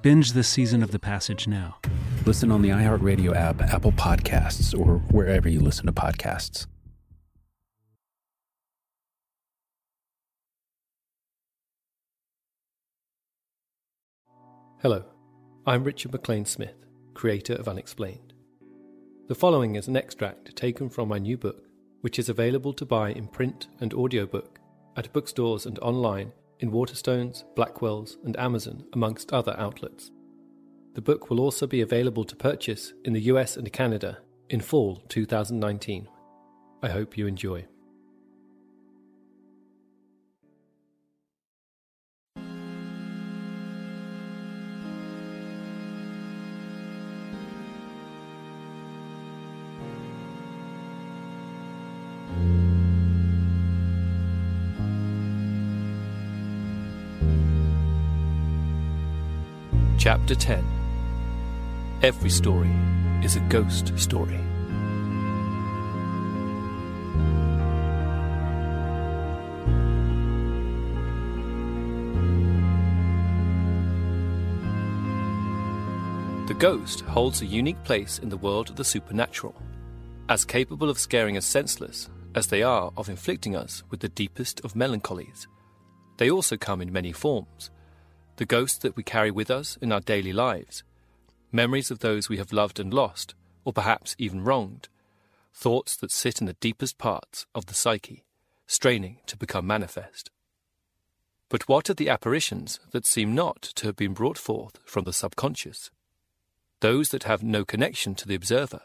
Binge this season of The Passage now. Listen on the iHeartRadio app, Apple Podcasts, or wherever you listen to podcasts. Hello, I'm Richard MacLean Smith, creator of Unexplained. The following is an extract taken from my new book, which is available to buy in print and audiobook at bookstores and online in Waterstones, Blackwells, and Amazon, amongst other outlets. The book will also be available to purchase in the US and Canada in fall 2019. I hope you enjoy. Chapter 10 Every story is a ghost story. The ghost holds a unique place in the world of the supernatural, as capable of scaring us senseless as they are of inflicting us with the deepest of melancholies. They also come in many forms the ghosts that we carry with us in our daily lives, memories of those we have loved and lost, or perhaps even wronged, thoughts that sit in the deepest parts of the psyche, straining to become manifest. But what are the apparitions that seem not to have been brought forth from the subconscious? Those that have no connection to the observer,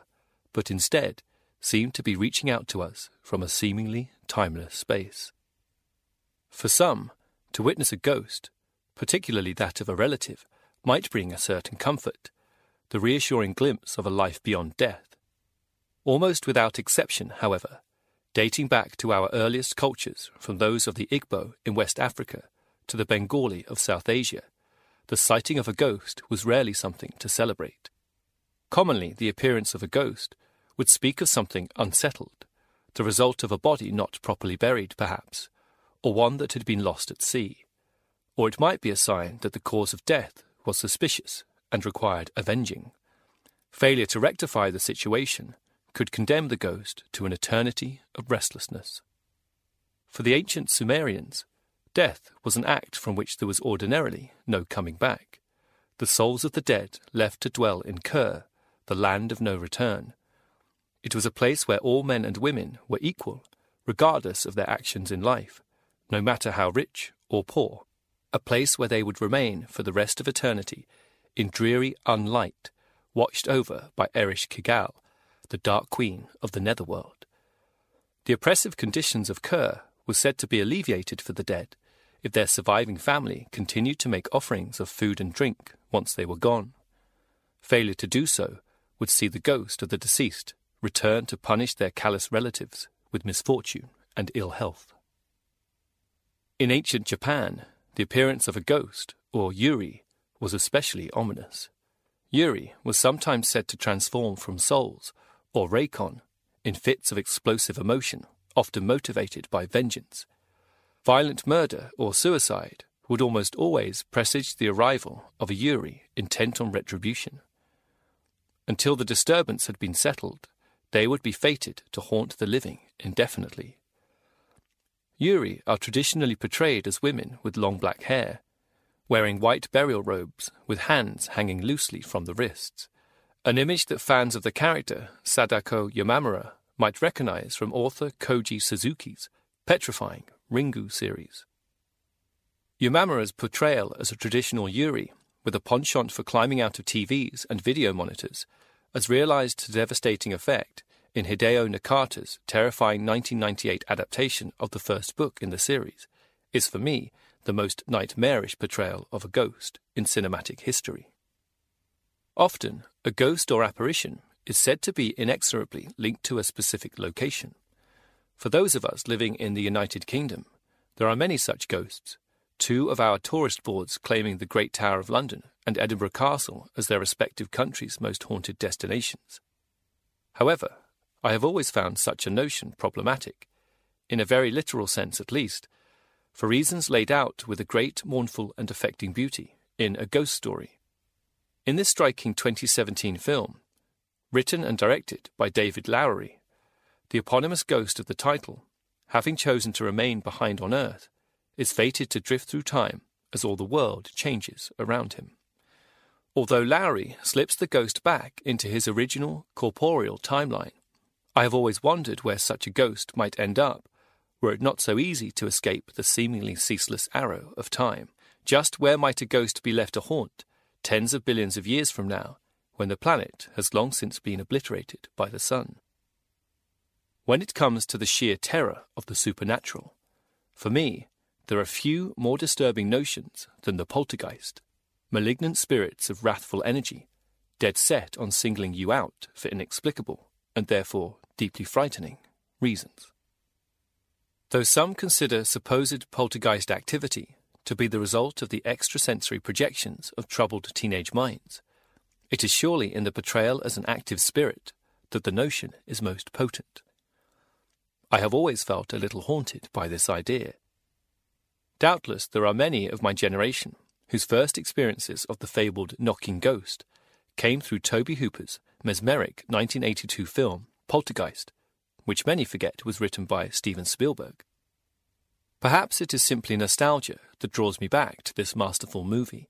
but instead seem to be reaching out to us from a seemingly timeless space. For some, to witness a ghost particularly that of a relative, might bring a certain comfort, the reassuring glimpse of a life beyond death. Almost without exception, however, dating back to our earliest cultures, from those of the Igbo in West Africa to the Bengali of South Asia, the sighting of a ghost was rarely something to celebrate. Commonly, the appearance of a ghost would speak of something unsettled, the result of a body not properly buried, perhaps, or one that had been lost at sea or it might be a sign that the cause of death was suspicious and required avenging. Failure to rectify the situation could condemn the ghost to an eternity of restlessness. For the ancient Sumerians, death was an act from which there was ordinarily no coming back. The souls of the dead left to dwell in Kur, the land of no return. It was a place where all men and women were equal, regardless of their actions in life, no matter how rich or poor a place where they would remain for the rest of eternity, in dreary unlight, watched over by Ereshkigal, the Dark Queen of the Netherworld. The oppressive conditions of Kur were said to be alleviated for the dead if their surviving family continued to make offerings of food and drink once they were gone. Failure to do so would see the ghost of the deceased return to punish their callous relatives with misfortune and ill health. In ancient Japan, the appearance of a ghost, or Yurei, was especially ominous. Yurei was sometimes said to transform from souls, or reikon, in fits of explosive emotion, often motivated by vengeance. Violent murder or suicide would almost always presage the arrival of a Yurei intent on retribution. Until the disturbance had been settled, they would be fated to haunt the living indefinitely. Yurei are traditionally portrayed as women with long black hair, wearing white burial robes with hands hanging loosely from the wrists, an image that fans of the character Sadako Yamamura might recognize from author Koji Suzuki's petrifying Ringu series. Yamamura's portrayal as a traditional Yurei, with a penchant for climbing out of TVs and video monitors, has realized to devastating effect in Hideo Nakata's terrifying 1998 adaptation of the first book in the series, is for me the most nightmarish portrayal of a ghost in cinematic history. Often, a ghost or apparition is said to be inexorably linked to a specific location. For those of us living in the United Kingdom, there are many such ghosts, two of our tourist boards claiming the Great Tower of London and Edinburgh Castle as their respective countries' most haunted destinations. However, I have always found such a notion problematic, in a very literal sense at least, for reasons laid out with a great mournful and affecting beauty in A Ghost Story. In this striking 2017 film, written and directed by David Lowery, the eponymous ghost of the title, having chosen to remain behind on Earth, is fated to drift through time as all the world changes around him. Although Lowery slips the ghost back into his original corporeal timeline, I have always wondered where such a ghost might end up were it not so easy to escape the seemingly ceaseless arrow of time. Just where might a ghost be left to haunt tens of billions of years from now, when the planet has long since been obliterated by the sun? When it comes to the sheer terror of the supernatural, for me, there are few more disturbing notions than the poltergeist, malignant spirits of wrathful energy, dead set on singling you out for inexplicable, and therefore deeply frightening, reasons. Though some consider supposed poltergeist activity to be the result of the extrasensory projections of troubled teenage minds, it is surely in the portrayal as an active spirit that the notion is most potent. I have always felt a little haunted by this idea. Doubtless there are many of my generation whose first experiences of the fabled knocking ghost came through Tobe Hooper's mesmeric 1982 film Poltergeist, which many forget was written by Steven Spielberg. Perhaps it is simply nostalgia that draws me back to this masterful movie,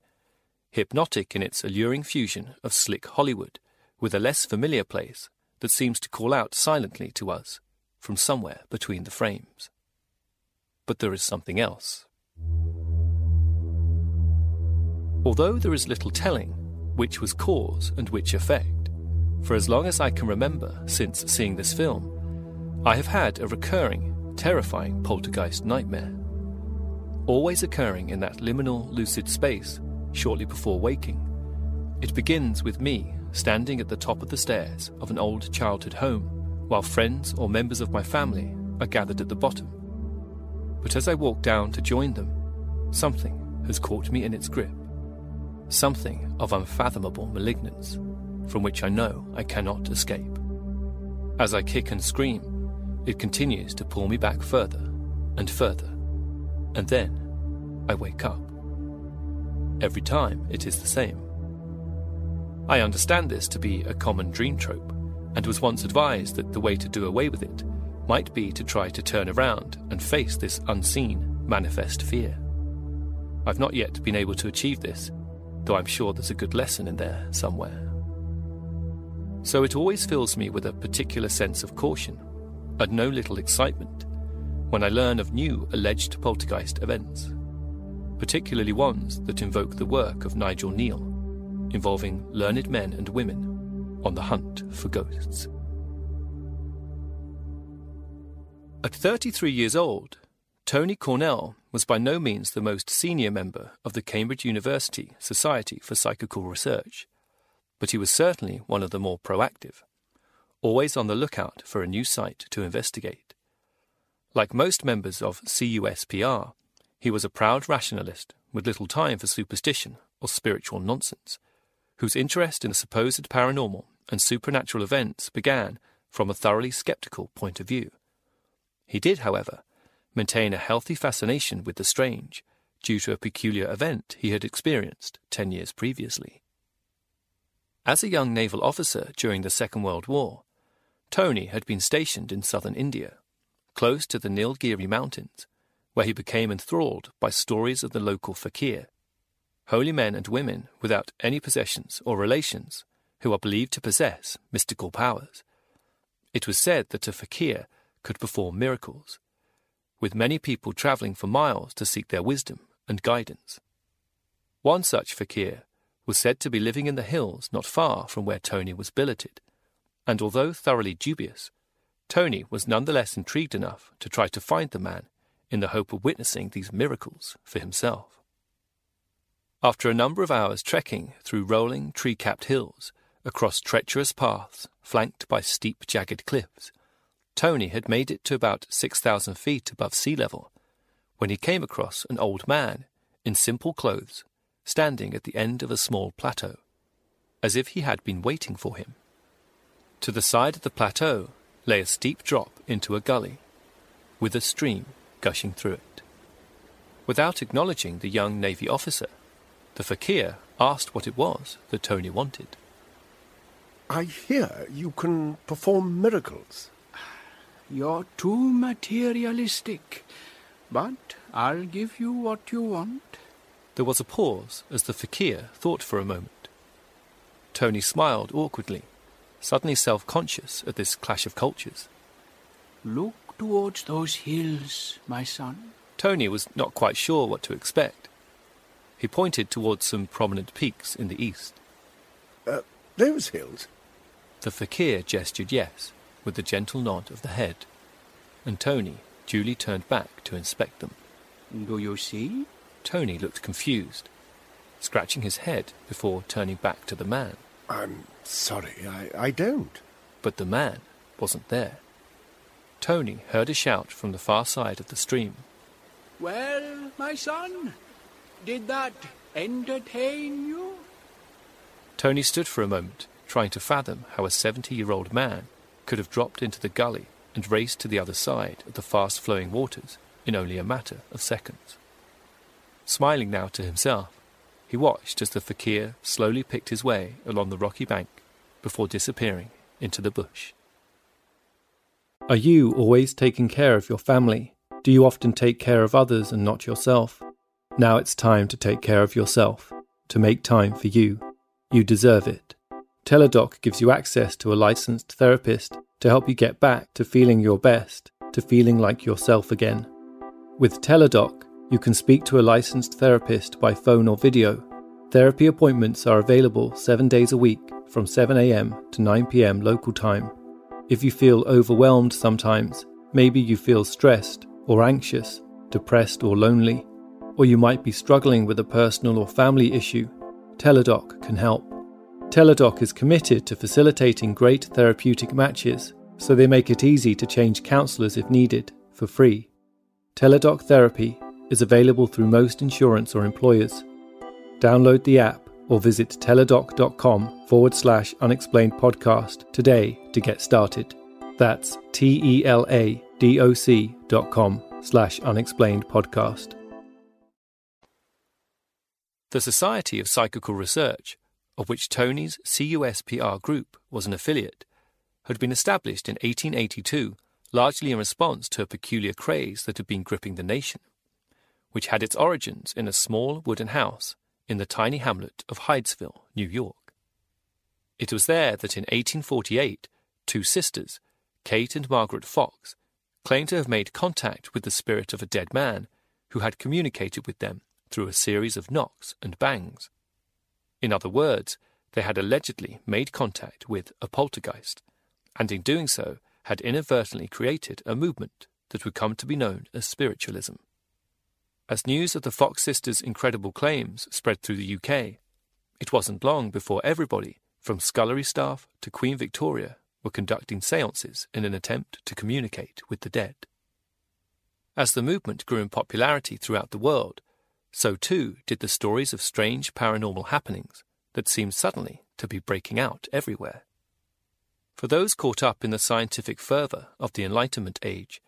hypnotic in its alluring fusion of slick Hollywood with a less familiar place that seems to call out silently to us from somewhere between the frames. But there is something else. Although there is little telling which was cause and which effect, for as long as I can remember since seeing this film, I have had a recurring, terrifying poltergeist nightmare. Always occurring in that liminal lucid space shortly before waking. It begins with me standing at the top of the stairs of an old childhood home, while friends or members of my family are gathered at the bottom. But as I walk down to join them, something has caught me in its grip. Something of unfathomable malignance from which I know I cannot escape. As I kick and scream, it continues to pull me back further and further, and then I wake up. Every time it is the same. I understand this to be a common dream trope, and was once advised that the way to do away with it might be to try to turn around and face this unseen, manifest fear. I've not yet been able to achieve this, though I'm sure there's a good lesson in there somewhere. So it always fills me with a particular sense of caution and no little excitement when I learn of new alleged poltergeist events, particularly ones that invoke the work of Nigel Kneale, involving learned men and women on the hunt for ghosts. At 33 years old, Tony Cornell was by no means the most senior member of the Cambridge University Society for Psychical Research but he was certainly one of the more proactive, always on the lookout for a new site to investigate. Like most members of CUSPR, He was a proud rationalist with little time for superstition or spiritual nonsense, whose interest in the supposed paranormal and supernatural events began from a thoroughly skeptical point of view. He did, however, maintain a healthy fascination with the strange due to a peculiar event he had experienced ten years previously. As a young naval officer during the Second World War, Tony had been stationed in southern India, close to the Nilgiri Mountains, where he became enthralled by stories of the local fakir, holy men and women without any possessions or relations who are believed to possess mystical powers. It was said that a fakir could perform miracles, with many people travelling for miles to seek their wisdom and guidance. One such fakir was said to be living in the hills not far from where Tony was billeted, and although thoroughly dubious, Tony was nonetheless intrigued enough to try to find the man in the hope of witnessing these miracles for himself. After a number of hours trekking through rolling, tree capped hills, across treacherous paths flanked by steep, jagged cliffs, Tony had made it to about 6,000 feet above sea level when he came across an old man in simple clothes standing at the end of a small plateau, as if he had been waiting for him. To the side of the plateau lay a steep drop into a gully, with a stream gushing through it. Without acknowledging the young navy officer, the fakir asked what it was that Tony wanted. I hear you can perform miracles. You're too materialistic, but I'll give you what you want. There was a pause as the fakir thought for a moment. Tony smiled awkwardly, suddenly self conscious at this clash of cultures. Look towards those hills, my son. Tony was not quite sure what to expect. He pointed towards some prominent peaks in the east. Uh, those hills? The fakir gestured yes, with a gentle nod of the head, and Tony duly turned back to inspect them. Do you see? Tony looked confused, scratching his head before turning back to the man. I'm sorry, I, I don't. But the man wasn't there. Tony heard a shout from the far side of the stream. Well, my son, did that entertain you? Tony stood for a moment, trying to fathom how a seventy year old man could have dropped into the gully and raced to the other side of the fast flowing waters in only a matter of seconds. Smiling now to himself, he watched as the fakir slowly picked his way along the rocky bank before disappearing into the bush. Are you always taking care of your family? Do you often take care of others and not yourself? Now it's time to take care of yourself, to make time for you. You deserve it. Teladoc gives you access to a licensed therapist to help you get back to feeling your best, to feeling like yourself again. With Teladoc, you can speak to a licensed therapist by phone or video. Therapy appointments are available seven days a week from 7am to 9pm local time. If you feel overwhelmed sometimes, maybe you feel stressed or anxious, depressed or lonely, or you might be struggling with a personal or family issue, Teladoc can help. Teladoc is committed to facilitating great therapeutic matches, so they make it easy to change counsellors if needed, for free. Teladoc Therapy is available through most insurance or employers. Download the app or visit teladoc.com forward slash unexplained podcast today to get started. That's T E L A D O C dot com slash unexplained podcast. The Society of Psychical Research, of which Tony's CUSPR group was an affiliate, had been established in 1882 largely in response to a peculiar craze that had been gripping the nation which had its origins in a small wooden house in the tiny hamlet of Hydesville, New York. It was there that in 1848 two sisters, Kate and Margaret Fox, claimed to have made contact with the spirit of a dead man who had communicated with them through a series of knocks and bangs. In other words, they had allegedly made contact with a poltergeist, and in doing so had inadvertently created a movement that would come to be known as spiritualism. As news of the Fox sisters' incredible claims spread through the UK, it wasn't long before everybody, from scullery staff to Queen Victoria, were conducting seances in an attempt to communicate with the dead. As the movement grew in popularity throughout the world, so too did the stories of strange paranormal happenings that seemed suddenly to be breaking out everywhere. For those caught up in the scientific fervour of the Enlightenment age,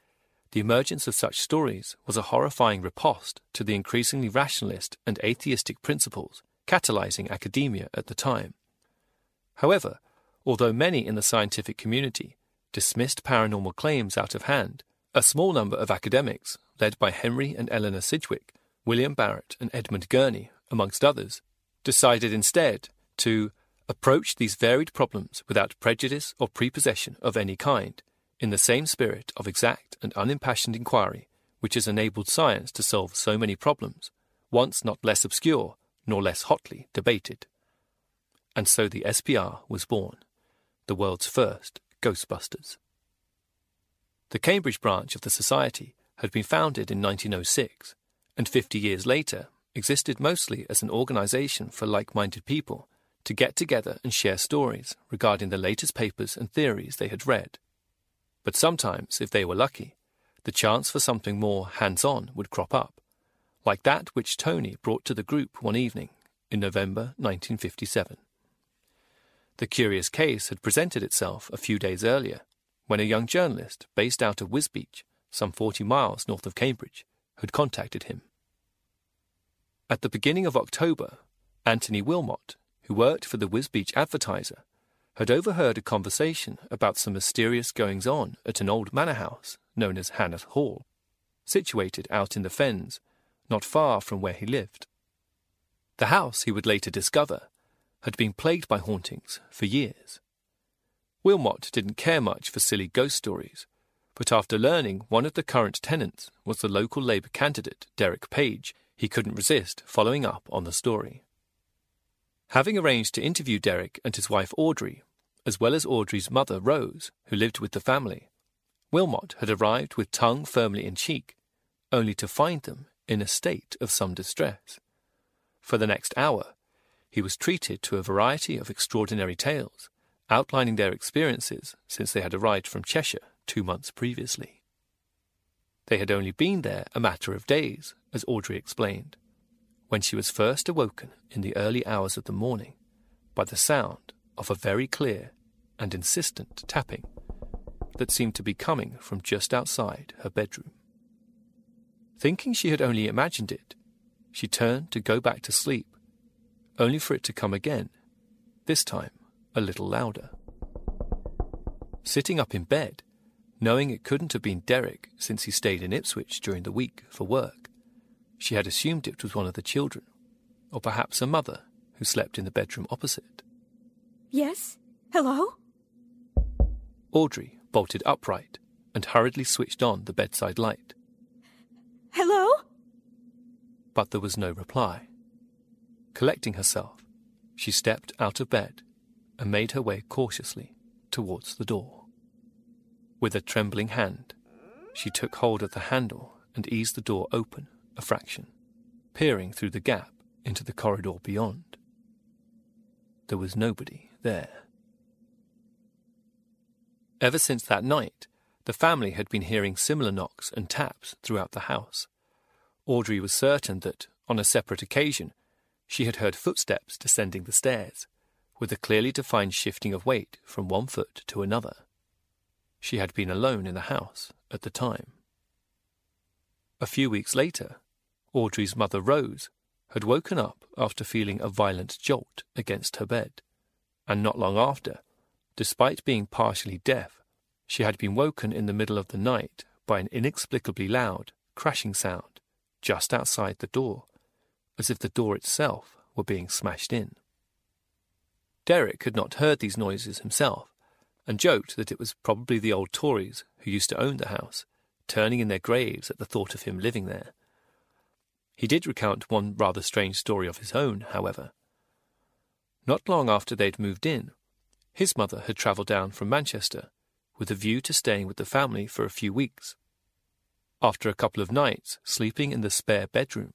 the emergence of such stories was a horrifying riposte to the increasingly rationalist and atheistic principles catalyzing academia at the time. However, although many in the scientific community dismissed paranormal claims out of hand, a small number of academics, led by Henry and Eleanor Sidgwick, William Barrett, and Edmund Gurney, amongst others, decided instead to approach these varied problems without prejudice or prepossession of any kind, in the same spirit of exact and unimpassioned inquiry which has enabled science to solve so many problems, once not less obscure nor less hotly debated. And so the SPR was born, the world's first Ghostbusters. The Cambridge branch of the Society had been founded in 1906, and 50 years later existed mostly as an organization for like minded people to get together and share stories regarding the latest papers and theories they had read. But sometimes, if they were lucky, the chance for something more hands on would crop up, like that which Tony brought to the group one evening in November 1957. The curious case had presented itself a few days earlier when a young journalist based out of Wisbech, some 40 miles north of Cambridge, had contacted him. At the beginning of October, Anthony Wilmot, who worked for the Wisbech Advertiser, had overheard a conversation about some mysterious goings on at an old manor house known as Hannath Hall, situated out in the fens, not far from where he lived. The house, he would later discover, had been plagued by hauntings for years. Wilmot didn't care much for silly ghost stories, but after learning one of the current tenants was the local Labour candidate, Derek Page, he couldn't resist following up on the story. Having arranged to interview Derek and his wife Audrey, as well as Audrey's mother Rose, who lived with the family, Wilmot had arrived with tongue firmly in cheek, only to find them in a state of some distress. For the next hour, he was treated to a variety of extraordinary tales, outlining their experiences since they had arrived from Cheshire two months previously. They had only been there a matter of days, as Audrey explained when she was first awoken in the early hours of the morning by the sound of a very clear and insistent tapping that seemed to be coming from just outside her bedroom. Thinking she had only imagined it, she turned to go back to sleep, only for it to come again, this time a little louder. Sitting up in bed, knowing it couldn't have been Derek since he stayed in Ipswich during the week for work, she had assumed it was one of the children, or perhaps a mother who slept in the bedroom opposite. Yes? Hello? Audrey bolted upright and hurriedly switched on the bedside light. Hello? But there was no reply. Collecting herself, she stepped out of bed and made her way cautiously towards the door. With a trembling hand, she took hold of the handle and eased the door open a fraction, peering through the gap into the corridor beyond. There was nobody there. Ever since that night, the family had been hearing similar knocks and taps throughout the house. Audrey was certain that, on a separate occasion, she had heard footsteps descending the stairs, with a clearly defined shifting of weight from one foot to another. She had been alone in the house at the time. A few weeks later, Audrey's mother, Rose, had woken up after feeling a violent jolt against her bed, and not long after, despite being partially deaf, she had been woken in the middle of the night by an inexplicably loud, crashing sound just outside the door, as if the door itself were being smashed in. Derek had not heard these noises himself, and joked that it was probably the old Tories who used to own the house, turning in their graves at the thought of him living there. He did recount one rather strange story of his own, however. Not long after they'd moved in, his mother had travelled down from Manchester with a view to staying with the family for a few weeks. After a couple of nights sleeping in the spare bedroom,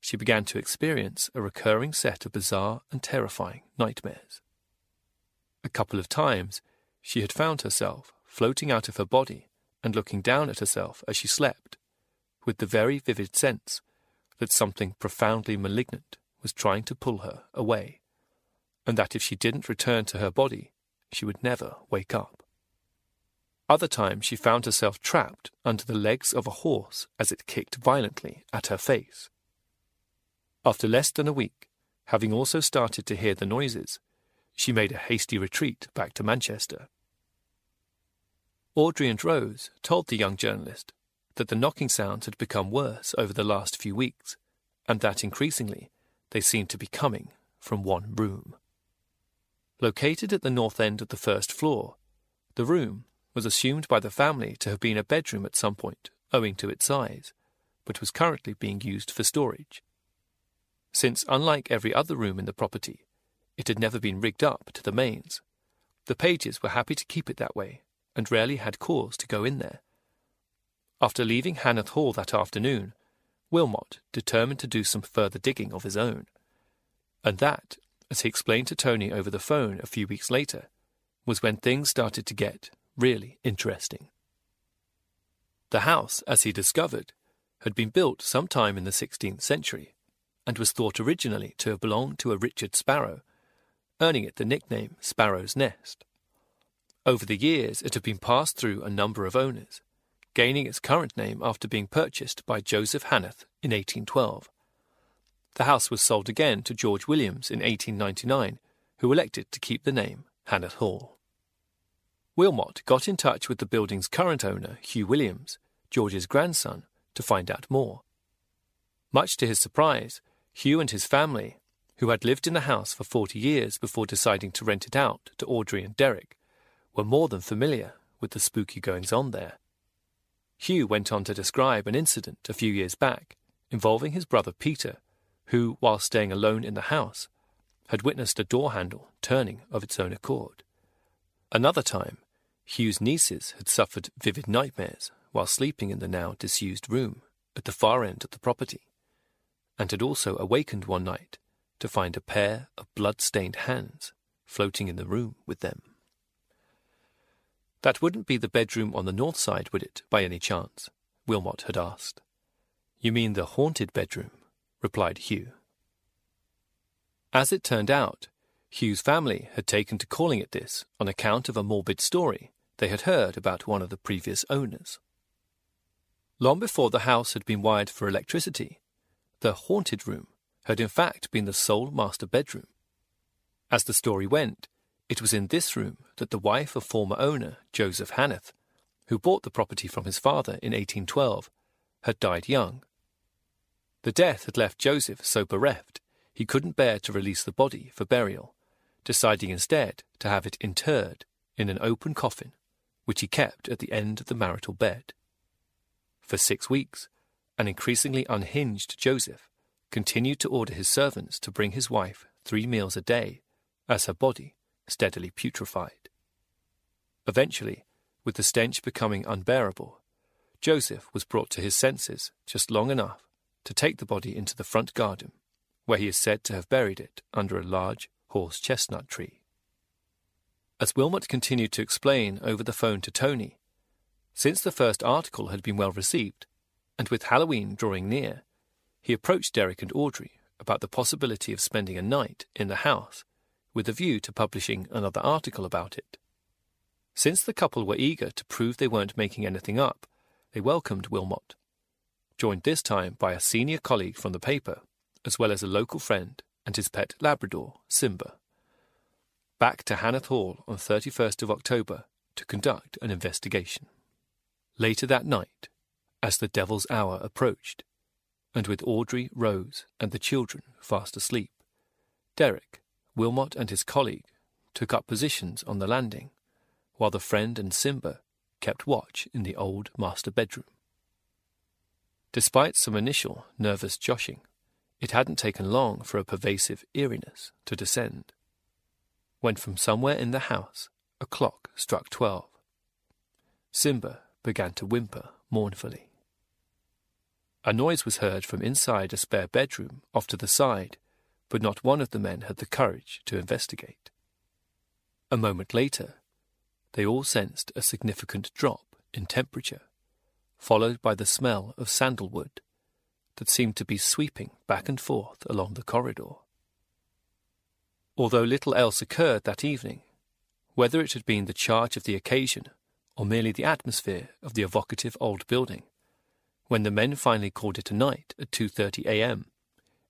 she began to experience a recurring set of bizarre and terrifying nightmares. A couple of times she had found herself floating out of her body and looking down at herself as she slept, with the very vivid sense that something profoundly malignant was trying to pull her away, and that if she didn't return to her body, she would never wake up. Other times she found herself trapped under the legs of a horse as it kicked violently at her face. After less than a week, having also started to hear the noises, she made a hasty retreat back to Manchester. Audrey and Rose told the young journalist that the knocking sounds had become worse over the last few weeks, and that increasingly they seemed to be coming from one room. Located at the north end of the first floor, the room was assumed by the family to have been a bedroom at some point, owing to its size, but was currently being used for storage. Since, unlike every other room in the property, it had never been rigged up to the mains, the pages were happy to keep it that way and rarely had cause to go in there. After leaving Hannath Hall that afternoon, Wilmot determined to do some further digging of his own. And that, as he explained to Tony over the phone a few weeks later, was when things started to get really interesting. The house, as he discovered, had been built sometime in the 16th century and was thought originally to have belonged to a Richard Sparrow, earning it the nickname Sparrow's Nest. Over the years, it had been passed through a number of owners, gaining its current name after being purchased by Joseph Hannath in 1812. The house was sold again to George Williams in 1899, who elected to keep the name Hannath Hall. Wilmot got in touch with the building's current owner, Hugh Williams, George's grandson, to find out more. Much to his surprise, Hugh and his family, who had lived in the house for 40 years before deciding to rent it out to Audrey and Derek, were more than familiar with the spooky goings on there. Hugh went on to describe an incident a few years back involving his brother Peter, who, while staying alone in the house, had witnessed a door handle turning of its own accord. Another time, Hugh's nieces had suffered vivid nightmares while sleeping in the now disused room at the far end of the property, and had also awakened one night to find a pair of blood-stained hands floating in the room with them. That wouldn't be the bedroom on the north side, would it, by any chance? Wilmot had asked. You mean the haunted bedroom, replied Hugh. As it turned out, Hugh's family had taken to calling it this on account of a morbid story they had heard about one of the previous owners. Long before the house had been wired for electricity, the haunted room had in fact been the sole master bedroom. As the story went, it was in this room that the wife of former owner Joseph Hannath, who bought the property from his father in 1812, had died young. The death had left Joseph so bereft he couldn't bear to release the body for burial, deciding instead to have it interred in an open coffin, which he kept at the end of the marital bed. For six weeks, an increasingly unhinged Joseph continued to order his servants to bring his wife three meals a day, as her body steadily putrefied. Eventually, with the stench becoming unbearable, Joseph was brought to his senses just long enough to take the body into the front garden, where he is said to have buried it under a large horse chestnut tree. As Wilmot continued to explain over the phone to Tony, since the first article had been well received, and with Halloween drawing near, he approached Derek and Audrey about the possibility of spending a night in the house with a view to publishing another article about it. Since the couple were eager to prove they weren't making anything up, they welcomed Wilmot, joined this time by a senior colleague from the paper, as well as a local friend and his pet Labrador, Simba. Back to Hannath Hall on 31st of October to conduct an investigation. Later that night, as the devil's hour approached, and with Audrey, Rose, and the children fast asleep, Derek, Wilmot and his colleague took up positions on the landing, while the friend and Simba kept watch in the old master bedroom. Despite some initial nervous joshing, it hadn't taken long for a pervasive eeriness to descend. When from somewhere in the house a clock struck twelve, Simba began to whimper mournfully. A noise was heard from inside a spare bedroom off to the side but not one of the men had the courage to investigate. A moment later, they all sensed a significant drop in temperature, followed by the smell of sandalwood that seemed to be sweeping back and forth along the corridor. Although little else occurred that evening, whether it had been the charge of the occasion or merely the atmosphere of the evocative old building, when the men finally called it a night at 2:30 a.m.,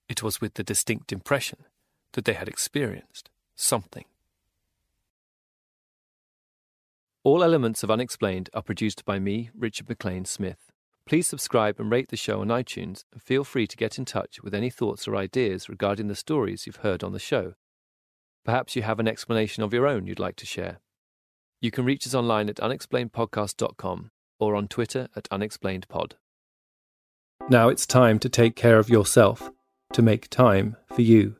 it was with the distinct impression that they had experienced something. All elements of Unexplained are produced by me, Richard MacLean Smith. Please subscribe and rate the show on iTunes, and feel free to get in touch with any thoughts or ideas regarding the stories you've heard on the show. Perhaps you have an explanation of your own you'd like to share. You can reach us online at unexplainedpodcast.com or on Twitter at unexplainedpod. Now it's time to take care of yourself, to make time for you.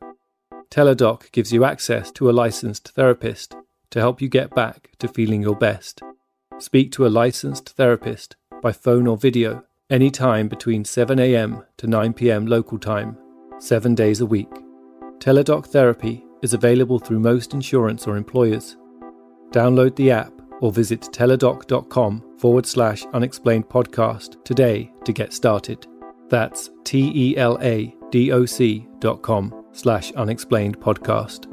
Teladoc gives you access to a licensed therapist to help you get back to feeling your best. Speak to a licensed therapist by phone or video anytime between 7am to 9pm local time, seven days a week. Teladoc Therapy is available through most insurance or employers. Download the app or visit teladoc.com forward slash unexplained podcast today to get started. That's T E L A D O C dot com slash unexplained podcast.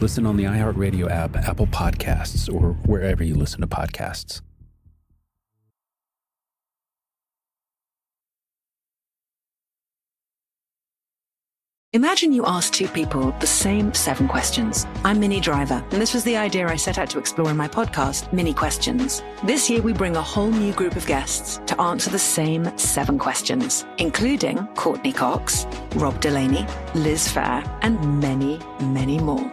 Listen on the iHeartRadio app, Apple Podcasts, or wherever you listen to podcasts. Imagine you ask two people the same seven questions. I'm Minnie Driver, and this was the idea I set out to explore in my podcast, Minnie Questions. This year, we bring a whole new group of guests to answer the same seven questions, including Courteney Cox, Rob Delaney, Liz Phair, and many, many more.